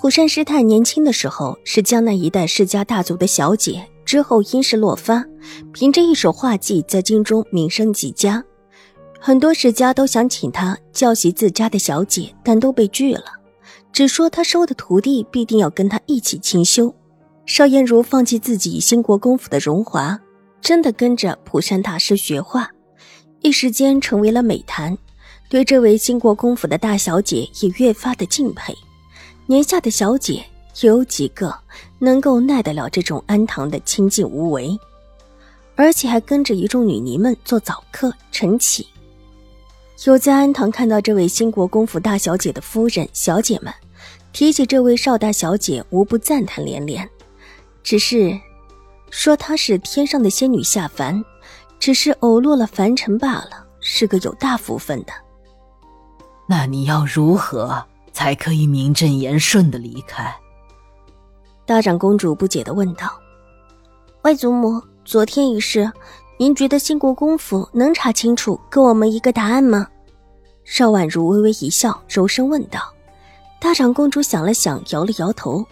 虎山师太年轻的时候是江南一带世家大族的小姐，之后因事落发，凭着一手画技在京中名声极佳，很多世家都想请她教习自家的小姐，但都被拒了，只说她收的徒弟必定要跟她一起清修。邵颜如放弃自己兴国公府的荣华，真的跟着普山大师学画，一时间成为了美谈，对这位兴国公府的大小姐也越发的敬佩。年下的小姐有几个能够耐得了这种安堂的清静无为？而且还跟着一众女尼们做早课晨起。有在安堂看到这位新国公府大小姐的夫人、小姐们，提起这位邵大小姐，无不赞叹连连。只是说她是天上的仙女下凡，只是偶落了凡尘罢了，是个有大福分的。那你要如何？才可以名正言顺的离开。大长公主不解的问道：“外祖母，昨天一事，您觉得兴国公府能查清楚，给我们一个答案吗？”邵婉如微微一笑，柔声问道。大长公主想了想，摇了摇头，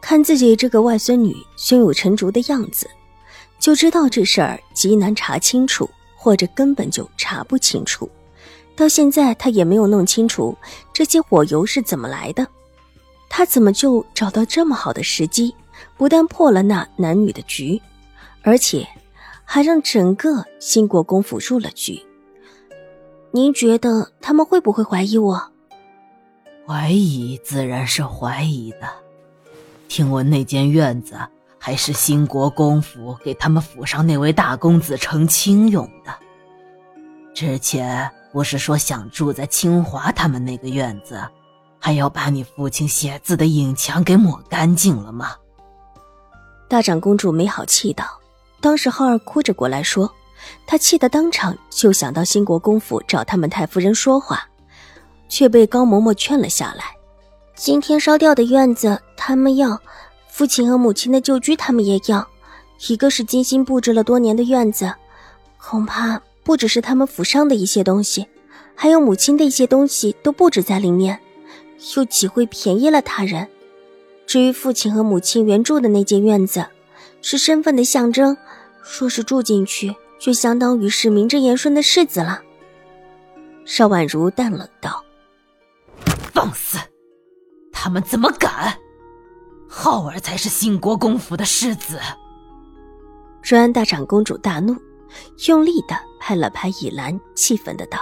看自己这个外孙女胸有成竹的样子，就知道这事儿极难查清楚，或者根本就查不清楚。到现在，他也没有弄清楚这些火油是怎么来的。他怎么就找到这么好的时机，不但破了那男女的局，而且还让整个兴国公府入了局？您觉得他们会不会怀疑我？怀疑自然是怀疑的。听闻那间院子还是兴国公府给他们府上那位大公子成亲用的，之前。不是说想住在清华他们那个院子，还要把你父亲写字的影墙给抹干净了吗？大长公主没好气道。当时浩儿哭着过来说，他气得当场就想到兴国公府找他们太夫人说话，却被高嬷嬷劝了下来。今天烧掉的院子他们要，父亲和母亲的旧居他们也要，一个是精心布置了多年的院子，恐怕。不只是他们府上的一些东西，还有母亲的一些东西都布置在里面，又岂会便宜了他人？至于父亲和母亲原住的那间院子，是身份的象征，若是住进去，就相当于是名正言顺的世子了。邵婉如淡冷道：“放肆！他们怎么敢？浩儿才是兴国公府的世子。”瑞安大长公主大怒。用力的拍了拍以兰，气愤的道：“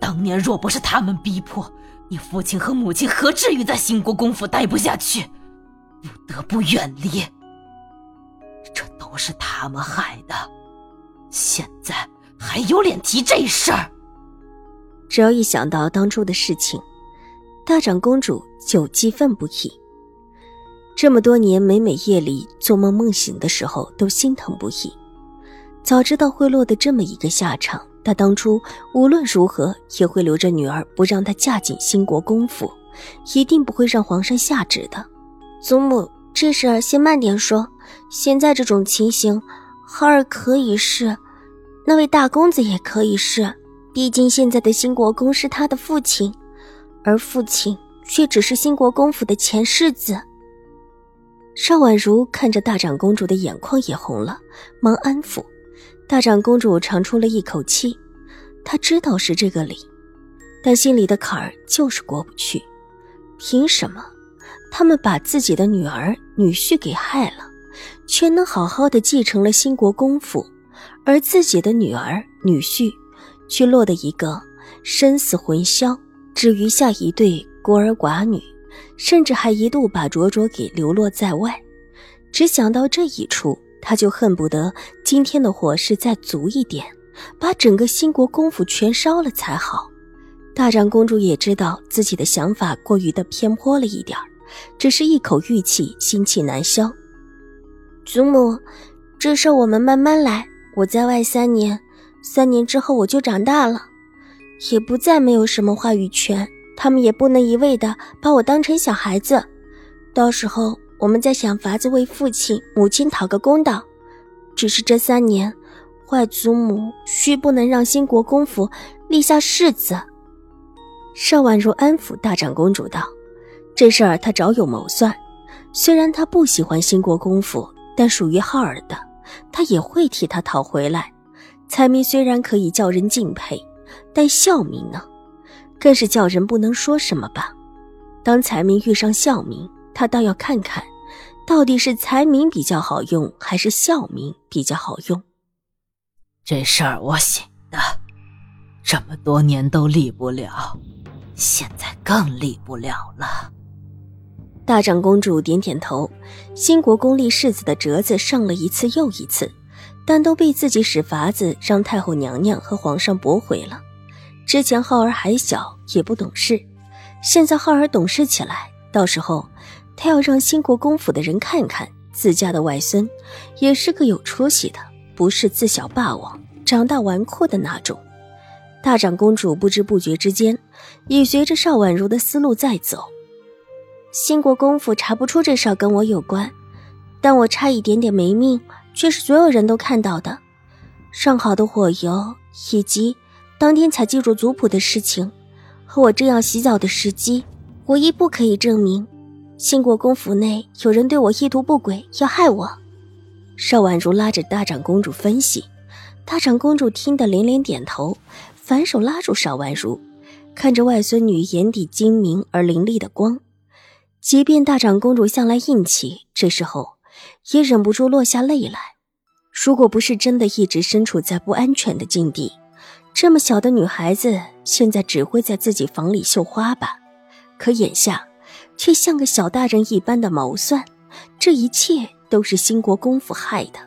当年若不是他们逼迫，你父亲和母亲何至于在兴国公府待不下去，不得不远离？这都是他们害的，现在还有脸提这事儿？”只要一想到当初的事情，大长公主就激愤不已。这么多年，每每夜里做梦梦醒的时候，都心疼不已。早知道会落得这么一个下场，他当初无论如何也会留着女儿，不让她嫁进兴国公府，一定不会让皇上下旨的。祖母，这事儿先慢点说。现在这种情形，浩儿可以是，那位大公子也可以是。毕竟现在的兴国公是他的父亲，而父亲却只是兴国公府的前世子。邵婉如看着大长公主的眼眶也红了，忙安抚。大长公主长出了一口气，她知道是这个理，但心里的坎儿就是过不去。凭什么他们把自己的女儿女婿给害了，却能好好的继承了新国公府，而自己的女儿女婿却落得一个身死魂消，只余下一对孤儿寡女，甚至还一度把卓卓给流落在外。只想到这一出。他就恨不得今天的火势再足一点，把整个兴国公府全烧了才好。大长公主也知道自己的想法过于的偏颇了一点只是一口玉气，心气难消。祖母，这事我们慢慢来。我在外三年，三年之后我就长大了，也不再没有什么话语权。他们也不能一味的把我当成小孩子。到时候我们在想法子为父亲、母亲讨个公道。只是这三年，外祖母须不能让兴国公府立下世子。邵婉如安抚大长公主道：“这事儿她早有谋算，虽然她不喜欢兴国公府，但属于浩儿的。”她也会替他讨回来。财名虽然可以叫人敬佩，但孝名呢，更是叫人不能说什么吧。当财名遇上孝名，他倒要看看，到底是才名比较好用，还是孝名比较好用。这事儿我醒的，这么多年都立不了，现在更立不了了。大长公主点点头，新国公立世子的折子上了一次又一次，但都被自己使法子让太后娘娘和皇上驳回了。之前浩儿还小，也不懂事，现在浩儿懂事起来，到时候他要让新国公府的人看看自家的外孙也是个有出息的，不是自小霸王长大纨绔的那种。大长公主不知不觉之间，已随着邵婉如的思路在走。兴国公府查不出这事跟我有关，但我差一点点没命，却是所有人都看到的。上好的火油，以及当天才记住族谱的事情，和我正要洗澡的时机，唯一不可以证明兴国公府内有人对我意图不轨，要害我。邵婉如拉着大长公主分析，大长公主听得连连点头，反手拉住邵婉如，看着外孙女眼底精明而凌厉的光。即便大长公主向来硬气，这时候也忍不住落下泪来。如果不是真的一直身处在不安全的境地，这么小的女孩子现在只会在自己房里绣花吧？可眼下却像个小大人一般的谋算，这一切都是兴国公府害的。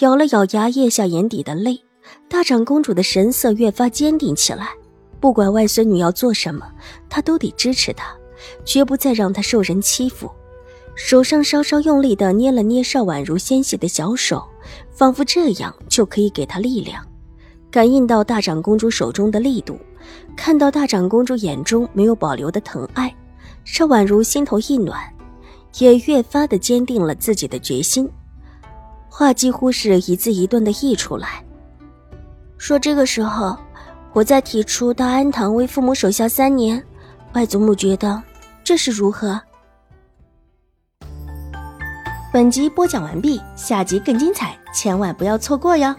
咬了咬牙，咽下眼底的泪，大长公主的神色越发坚定起来。不管外孙女要做什么，她都得支持她。绝不再让他受人欺负，手上稍稍用力地捏了捏邵婉如纤细的小手，仿佛这样就可以给她力量。感应到大长公主手中的力度，看到大长公主眼中没有保留的疼爱，邵婉如心头一暖，也越发的坚定了自己的决心。话几乎是一字一顿的溢出来，说：“这个时候，我再提出到安堂为父母守孝三年，外祖母觉得。”这是如何？本集播讲完毕，下集更精彩，千万不要错过哟！